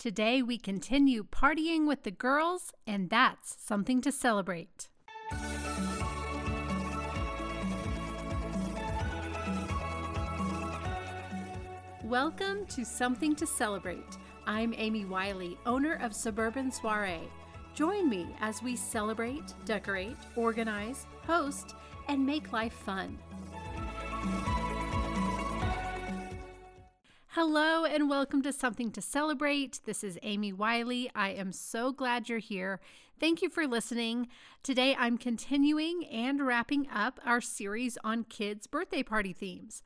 Today we continue partying with the girls, and that's something to celebrate. Welcome to Something to Celebrate. I'm Amy Wiley, owner of Suburban Soiree. Join me as we celebrate, decorate, organize, host, and make life fun. Hello and welcome to Something to Celebrate. This is Amy Wiley. I am so glad you're here. Thank you for listening. Today I'm continuing and wrapping up our series on kids' birthday party themes.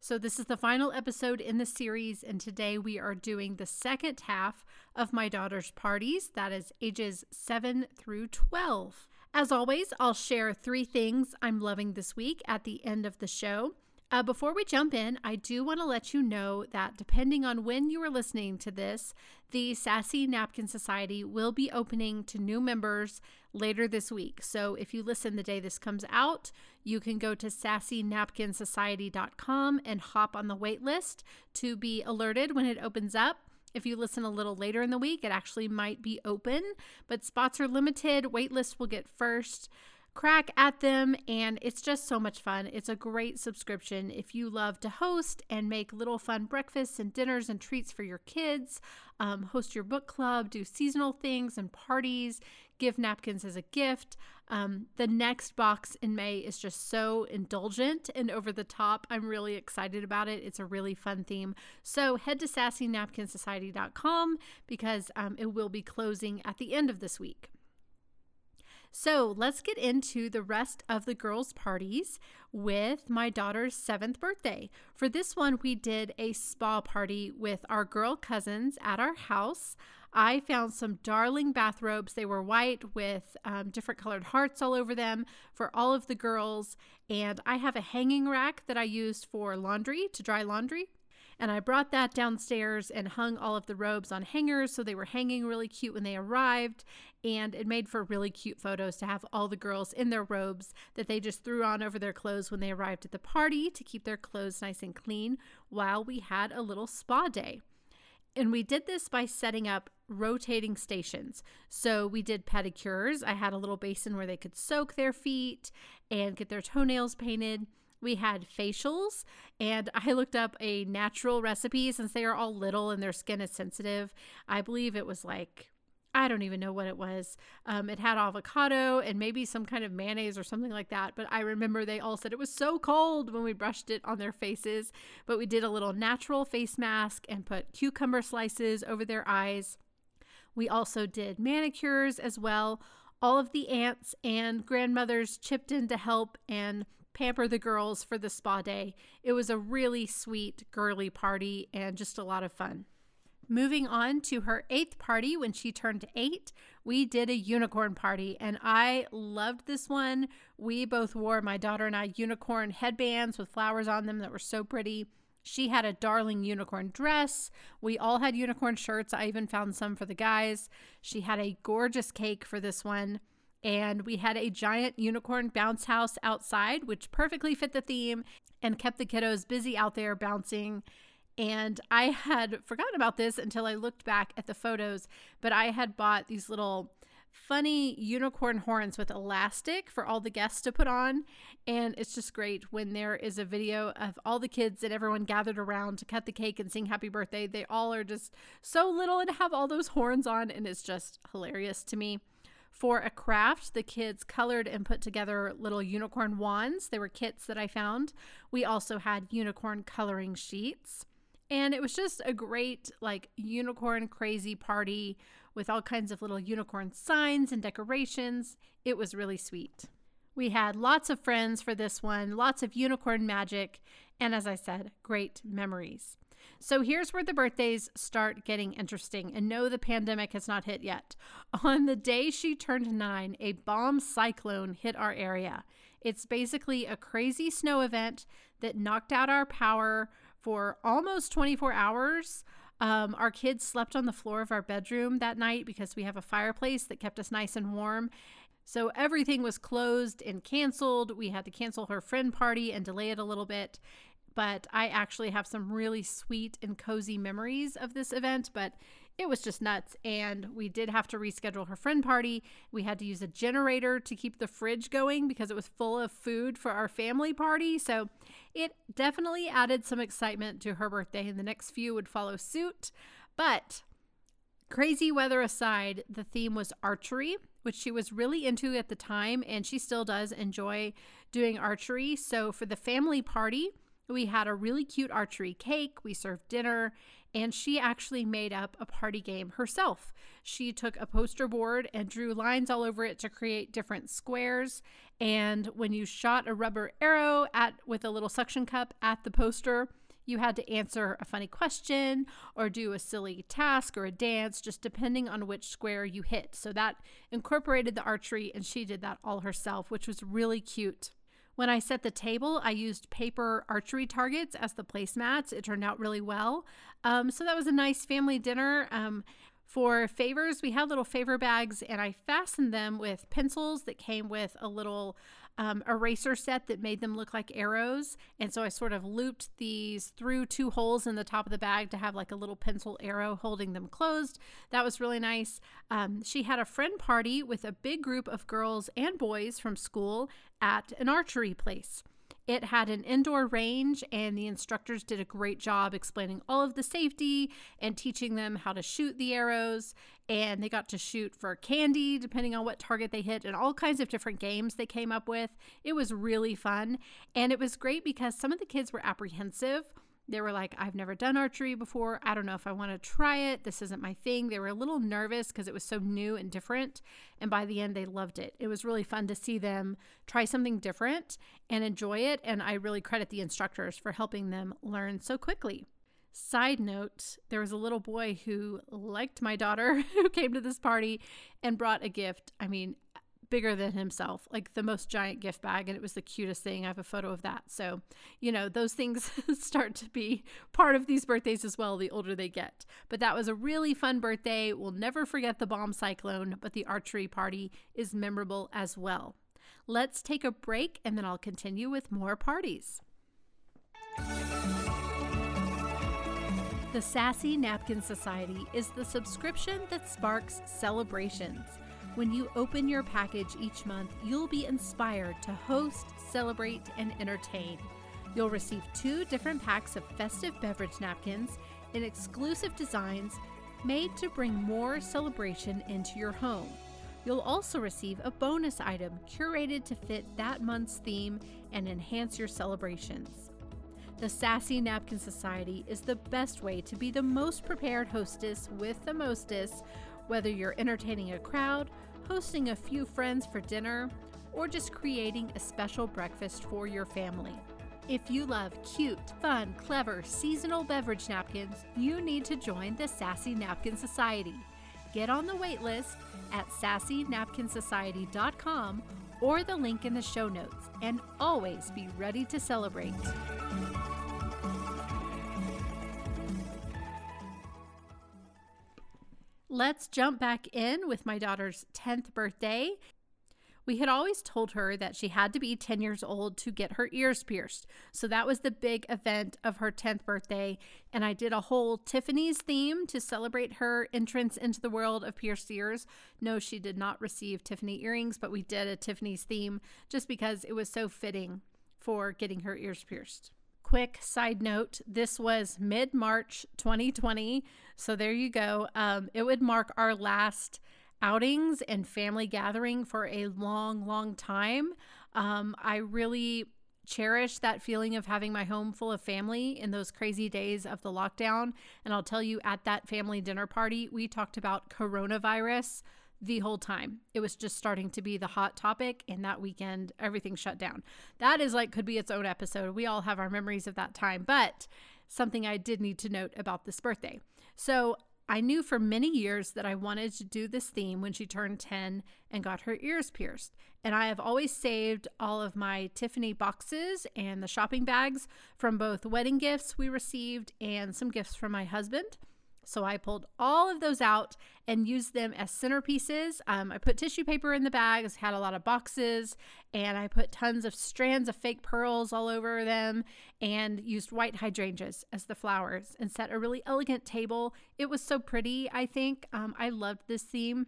So, this is the final episode in the series, and today we are doing the second half of my daughter's parties, that is ages 7 through 12. As always, I'll share three things I'm loving this week at the end of the show. Uh, before we jump in, I do want to let you know that depending on when you are listening to this, the Sassy Napkin Society will be opening to new members later this week. So if you listen the day this comes out, you can go to sassynapkinsociety.com and hop on the wait list to be alerted when it opens up. If you listen a little later in the week, it actually might be open, but spots are limited. Waitlist will get first crack at them, and it's just so much fun. It's a great subscription if you love to host and make little fun breakfasts and dinners and treats for your kids, um, host your book club, do seasonal things and parties, give napkins as a gift. Um, the next box in May is just so indulgent and over the top. I'm really excited about it. It's a really fun theme. So head to sassynapkinsociety.com because um, it will be closing at the end of this week. So let's get into the rest of the girls' parties with my daughter's seventh birthday. For this one, we did a spa party with our girl cousins at our house. I found some darling bathrobes. They were white with um, different colored hearts all over them for all of the girls. And I have a hanging rack that I used for laundry to dry laundry. And I brought that downstairs and hung all of the robes on hangers so they were hanging really cute when they arrived. And it made for really cute photos to have all the girls in their robes that they just threw on over their clothes when they arrived at the party to keep their clothes nice and clean while we had a little spa day. And we did this by setting up rotating stations. So we did pedicures. I had a little basin where they could soak their feet and get their toenails painted. We had facials, and I looked up a natural recipe since they are all little and their skin is sensitive. I believe it was like, I don't even know what it was. Um, it had avocado and maybe some kind of mayonnaise or something like that. But I remember they all said it was so cold when we brushed it on their faces. But we did a little natural face mask and put cucumber slices over their eyes. We also did manicures as well. All of the aunts and grandmothers chipped in to help and pamper the girls for the spa day. It was a really sweet, girly party and just a lot of fun. Moving on to her eighth party when she turned eight, we did a unicorn party and I loved this one. We both wore, my daughter and I, unicorn headbands with flowers on them that were so pretty. She had a darling unicorn dress. We all had unicorn shirts. I even found some for the guys. She had a gorgeous cake for this one and we had a giant unicorn bounce house outside, which perfectly fit the theme and kept the kiddos busy out there bouncing. And I had forgotten about this until I looked back at the photos, but I had bought these little funny unicorn horns with elastic for all the guests to put on. And it's just great when there is a video of all the kids and everyone gathered around to cut the cake and sing happy birthday. They all are just so little and have all those horns on, and it's just hilarious to me. For a craft, the kids colored and put together little unicorn wands. They were kits that I found. We also had unicorn coloring sheets. And it was just a great, like, unicorn crazy party with all kinds of little unicorn signs and decorations. It was really sweet. We had lots of friends for this one, lots of unicorn magic, and as I said, great memories. So here's where the birthdays start getting interesting. And no, the pandemic has not hit yet. On the day she turned nine, a bomb cyclone hit our area. It's basically a crazy snow event that knocked out our power for almost 24 hours. Um, our kids slept on the floor of our bedroom that night because we have a fireplace that kept us nice and warm. So everything was closed and canceled. We had to cancel her friend party and delay it a little bit. But I actually have some really sweet and cozy memories of this event, but it was just nuts. And we did have to reschedule her friend party. We had to use a generator to keep the fridge going because it was full of food for our family party. So it definitely added some excitement to her birthday, and the next few would follow suit. But crazy weather aside, the theme was archery, which she was really into at the time, and she still does enjoy doing archery. So for the family party, we had a really cute archery cake, we served dinner, and she actually made up a party game herself. She took a poster board and drew lines all over it to create different squares. And when you shot a rubber arrow at with a little suction cup at the poster, you had to answer a funny question or do a silly task or a dance, just depending on which square you hit. So that incorporated the archery, and she did that all herself, which was really cute. When I set the table, I used paper archery targets as the placemats. It turned out really well. Um, so that was a nice family dinner. Um, for favors, we had little favor bags, and I fastened them with pencils that came with a little um, eraser set that made them look like arrows. And so I sort of looped these through two holes in the top of the bag to have like a little pencil arrow holding them closed. That was really nice. Um, she had a friend party with a big group of girls and boys from school at an archery place. It had an indoor range, and the instructors did a great job explaining all of the safety and teaching them how to shoot the arrows. And they got to shoot for candy, depending on what target they hit, and all kinds of different games they came up with. It was really fun. And it was great because some of the kids were apprehensive they were like, I've never done archery before. I don't know if I want to try it. This isn't my thing. They were a little nervous because it was so new and different. And by the end, they loved it. It was really fun to see them try something different and enjoy it. And I really credit the instructors for helping them learn so quickly. Side note, there was a little boy who liked my daughter who came to this party and brought a gift. I mean, bigger than himself, like the most giant gift bag. And it was the cutest thing. I have a photo of that. So, you know, those things start to be part of these birthdays as well, the older they get. But that was a really fun birthday. We'll never forget the bomb cyclone, but the archery party is memorable as well. Let's take a break and then I'll continue with more parties. The Sassy Napkin Society is the subscription that sparks celebrations. When you open your package each month, you'll be inspired to host, celebrate, and entertain. You'll receive two different packs of festive beverage napkins in exclusive designs made to bring more celebration into your home. You'll also receive a bonus item curated to fit that month's theme and enhance your celebrations. The Sassy Napkin Society is the best way to be the most prepared hostess with the mostest whether you're entertaining a crowd, hosting a few friends for dinner, or just creating a special breakfast for your family. If you love cute, fun, clever, seasonal beverage napkins, you need to join the Sassy Napkin Society. Get on the wait list at sassynapkinsociety.com or the link in the show notes, and always be ready to celebrate. Let's jump back in with my daughter's 10th birthday. We had always told her that she had to be 10 years old to get her ears pierced. So that was the big event of her 10th birthday. And I did a whole Tiffany's theme to celebrate her entrance into the world of pierced ears. No, she did not receive Tiffany earrings, but we did a Tiffany's theme just because it was so fitting for getting her ears pierced quick side note this was mid March 2020. So there you go. Um, it would mark our last outings and family gathering for a long, long time. Um, I really cherish that feeling of having my home full of family in those crazy days of the lockdown. And I'll tell you, at that family dinner party, we talked about coronavirus the whole time. It was just starting to be the hot topic, and that weekend, everything shut down. That is like, could be its own episode. We all have our memories of that time, but something I did need to note about this birthday. So, I knew for many years that I wanted to do this theme when she turned 10 and got her ears pierced. And I have always saved all of my Tiffany boxes and the shopping bags from both wedding gifts we received and some gifts from my husband. So I pulled all of those out and used them as centerpieces. Um, I put tissue paper in the bags, had a lot of boxes, and I put tons of strands of fake pearls all over them and used white hydrangeas as the flowers and set a really elegant table. It was so pretty, I think. Um, I loved this theme.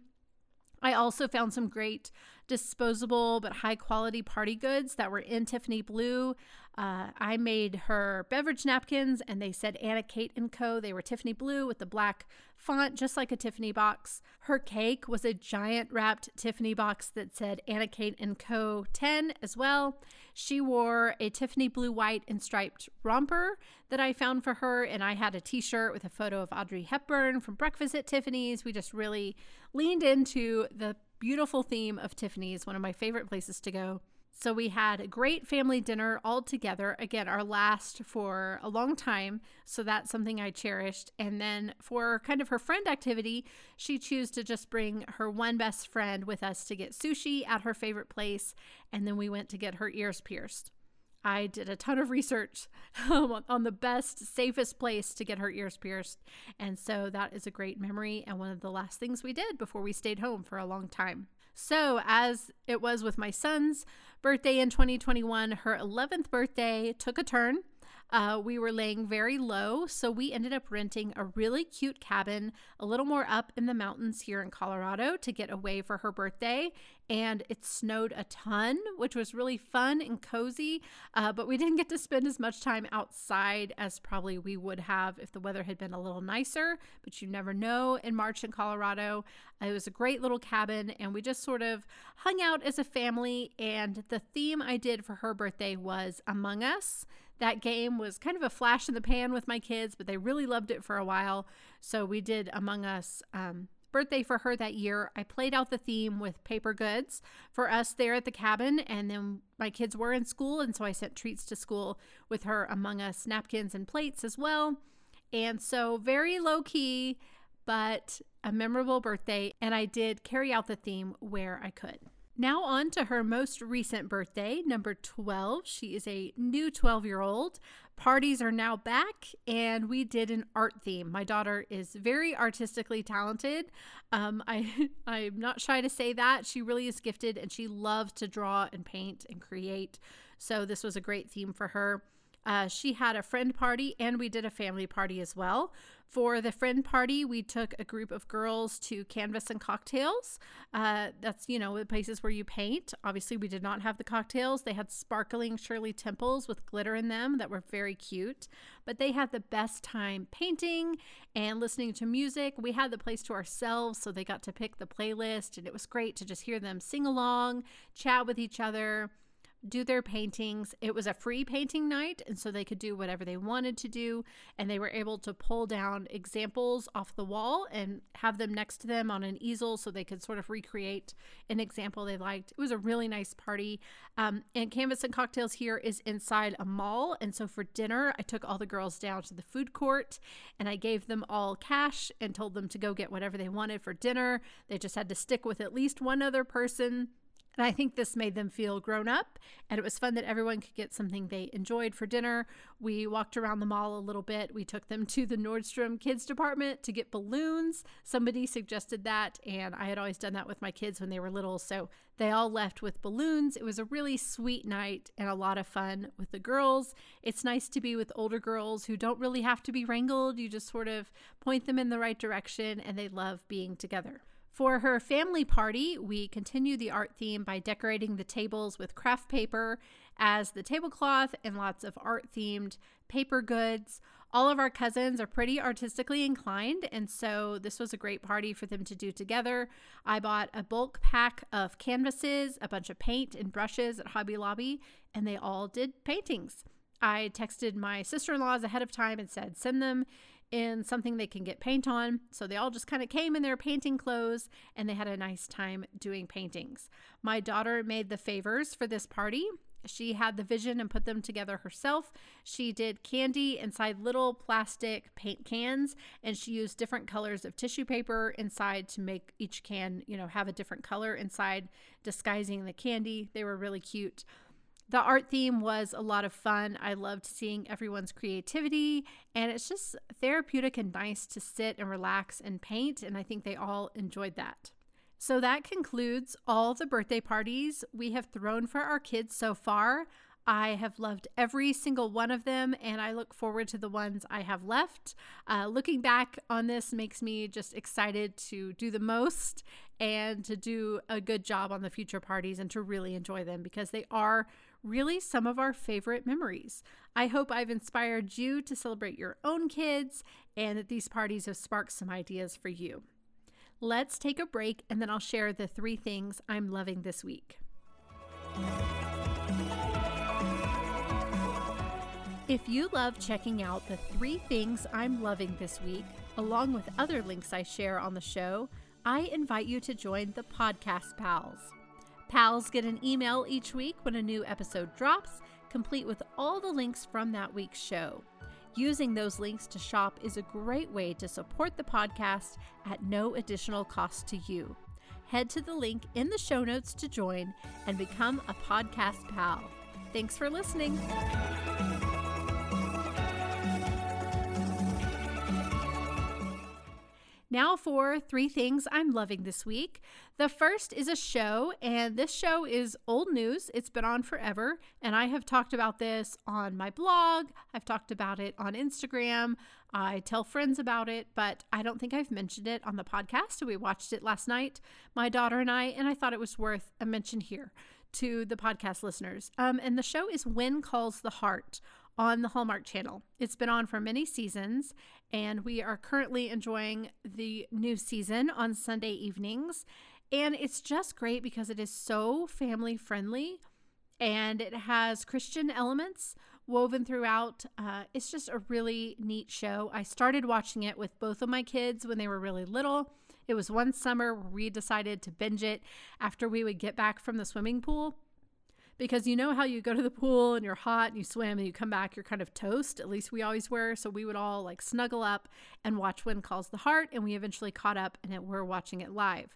I also found some great disposable but high quality party goods that were in Tiffany blue. Uh, I made her beverage napkins and they said Anna Kate and Co. They were Tiffany blue with the black font, just like a Tiffany box. Her cake was a giant wrapped Tiffany box that said Anna Kate and Co. 10 as well. She wore a Tiffany blue, white, and striped romper that I found for her, and I had a t shirt with a photo of Audrey Hepburn from Breakfast at Tiffany's. We just really leaned into the beautiful theme of Tiffany's, one of my favorite places to go. So we had a great family dinner all together. Again, our last for a long time. So that's something I cherished. And then for kind of her friend activity, she chose to just bring her one best friend with us to get sushi at her favorite place. And then we went to get her ears pierced. I did a ton of research on the best, safest place to get her ears pierced. And so that is a great memory and one of the last things we did before we stayed home for a long time. So, as it was with my son's birthday in 2021, her 11th birthday took a turn. Uh, we were laying very low, so we ended up renting a really cute cabin a little more up in the mountains here in Colorado to get away for her birthday. And it snowed a ton, which was really fun and cozy, uh, but we didn't get to spend as much time outside as probably we would have if the weather had been a little nicer. But you never know in March in Colorado. It was a great little cabin, and we just sort of hung out as a family. And the theme I did for her birthday was Among Us. That game was kind of a flash in the pan with my kids, but they really loved it for a while. So we did Among Us. Um, birthday for her that year, I played out the theme with paper goods for us there at the cabin. And then my kids were in school. And so I sent treats to school with her Among Us napkins and plates as well. And so, very low key, but a memorable birthday. And I did carry out the theme where I could. Now, on to her most recent birthday, number 12. She is a new 12 year old. Parties are now back, and we did an art theme. My daughter is very artistically talented. Um, I, I'm not shy to say that. She really is gifted and she loves to draw and paint and create. So, this was a great theme for her. Uh, she had a friend party and we did a family party as well. For the friend party, we took a group of girls to Canvas and Cocktails. Uh, that's, you know, the places where you paint. Obviously, we did not have the cocktails. They had sparkling Shirley Temples with glitter in them that were very cute. But they had the best time painting and listening to music. We had the place to ourselves, so they got to pick the playlist, and it was great to just hear them sing along, chat with each other do their paintings. It was a free painting night, and so they could do whatever they wanted to do. And they were able to pull down examples off the wall and have them next to them on an easel so they could sort of recreate an example they liked. It was a really nice party. Um, and Canvas and Cocktails here is inside a mall. And so for dinner, I took all the girls down to the food court and I gave them all cash and told them to go get whatever they wanted for dinner. They just had to stick with at least one other person and I think this made them feel grown up, and it was fun that everyone could get something they enjoyed for dinner. We walked around the mall a little bit. We took them to the Nordstrom kids department to get balloons. Somebody suggested that, and I had always done that with my kids when they were little, so they all left with balloons. It was a really sweet night and a lot of fun with the girls. It's nice to be with older girls who don't really have to be wrangled. You just sort of point them in the right direction, and they love being together. For her family party, we continue the art theme by decorating the tables with craft paper as the tablecloth and lots of art themed paper goods. All of our cousins are pretty artistically inclined, and so this was a great party for them to do together. I bought a bulk pack of canvases, a bunch of paint and brushes at Hobby Lobby, and they all did paintings. I texted my sister in laws ahead of time and said, send them in something they can get paint on. So they all just kind of came in their painting clothes and they had a nice time doing paintings. My daughter made the favors for this party. She had the vision and put them together herself. She did candy inside little plastic paint cans and she used different colors of tissue paper inside to make each can, you know, have a different color inside, disguising the candy. They were really cute. The art theme was a lot of fun. I loved seeing everyone's creativity, and it's just therapeutic and nice to sit and relax and paint, and I think they all enjoyed that. So that concludes all the birthday parties we have thrown for our kids so far. I have loved every single one of them, and I look forward to the ones I have left. Uh, looking back on this makes me just excited to do the most and to do a good job on the future parties and to really enjoy them because they are really some of our favorite memories. I hope I've inspired you to celebrate your own kids and that these parties have sparked some ideas for you. Let's take a break and then I'll share the three things I'm loving this week. If you love checking out the three things I'm loving this week, along with other links I share on the show, I invite you to join the Podcast Pals. Pals get an email each week when a new episode drops, complete with all the links from that week's show. Using those links to shop is a great way to support the podcast at no additional cost to you. Head to the link in the show notes to join and become a podcast pal. Thanks for listening. Now, for three things I'm loving this week. The first is a show, and this show is old news. It's been on forever, and I have talked about this on my blog. I've talked about it on Instagram. I tell friends about it, but I don't think I've mentioned it on the podcast. We watched it last night, my daughter and I, and I thought it was worth a mention here to the podcast listeners. Um, and the show is When Calls the Heart on the Hallmark Channel. It's been on for many seasons, and we are currently enjoying the new season on Sunday evenings. And it's just great because it is so family friendly and it has Christian elements woven throughout. Uh, it's just a really neat show. I started watching it with both of my kids when they were really little. It was one summer we decided to binge it after we would get back from the swimming pool because you know how you go to the pool and you're hot and you swim and you come back, you're kind of toast. At least we always were. So we would all like snuggle up and watch When Calls the Heart. And we eventually caught up and it, we're watching it live.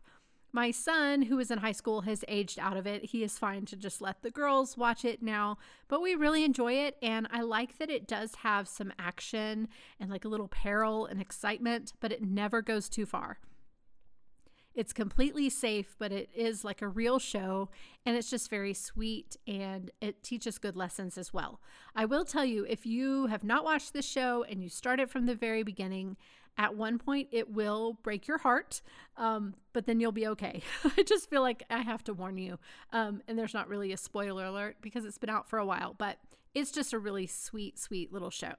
My son, who is in high school, has aged out of it. He is fine to just let the girls watch it now, but we really enjoy it. And I like that it does have some action and like a little peril and excitement, but it never goes too far. It's completely safe, but it is like a real show and it's just very sweet and it teaches good lessons as well. I will tell you if you have not watched this show and you start it from the very beginning, at one point it will break your heart, um, but then you'll be okay. I just feel like I have to warn you. Um, and there's not really a spoiler alert because it's been out for a while, but it's just a really sweet, sweet little show.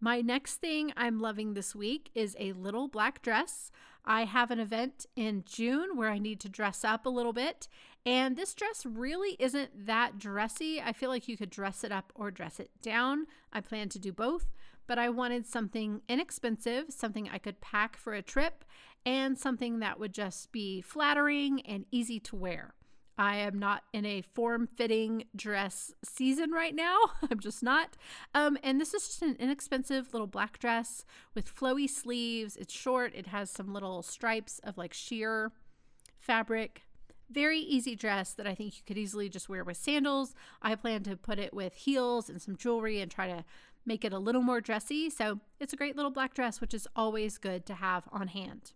My next thing I'm loving this week is a little black dress. I have an event in June where I need to dress up a little bit. And this dress really isn't that dressy. I feel like you could dress it up or dress it down. I plan to do both, but I wanted something inexpensive, something I could pack for a trip, and something that would just be flattering and easy to wear. I am not in a form fitting dress season right now. I'm just not. Um, and this is just an inexpensive little black dress with flowy sleeves. It's short, it has some little stripes of like sheer fabric. Very easy dress that I think you could easily just wear with sandals. I plan to put it with heels and some jewelry and try to make it a little more dressy. So it's a great little black dress, which is always good to have on hand.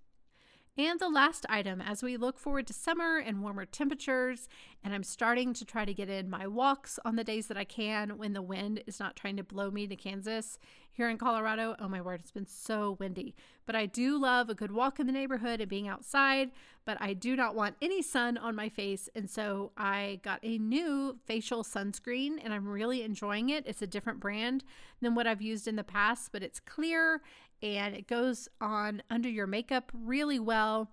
And the last item, as we look forward to summer and warmer temperatures, and I'm starting to try to get in my walks on the days that I can when the wind is not trying to blow me to Kansas. Here in Colorado, oh my word, it's been so windy. But I do love a good walk in the neighborhood and being outside, but I do not want any sun on my face. And so I got a new facial sunscreen and I'm really enjoying it. It's a different brand than what I've used in the past, but it's clear and it goes on under your makeup really well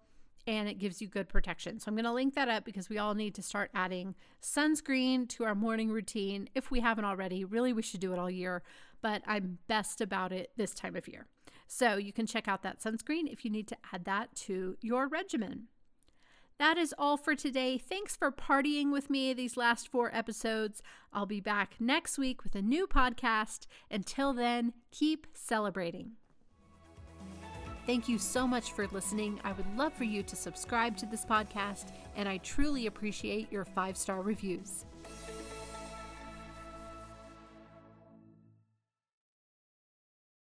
and it gives you good protection. So I'm going to link that up because we all need to start adding sunscreen to our morning routine if we haven't already. Really, we should do it all year, but I'm best about it this time of year. So you can check out that sunscreen if you need to add that to your regimen. That is all for today. Thanks for partying with me these last four episodes. I'll be back next week with a new podcast. Until then, keep celebrating. Thank you so much for listening. I would love for you to subscribe to this podcast, and I truly appreciate your five star reviews.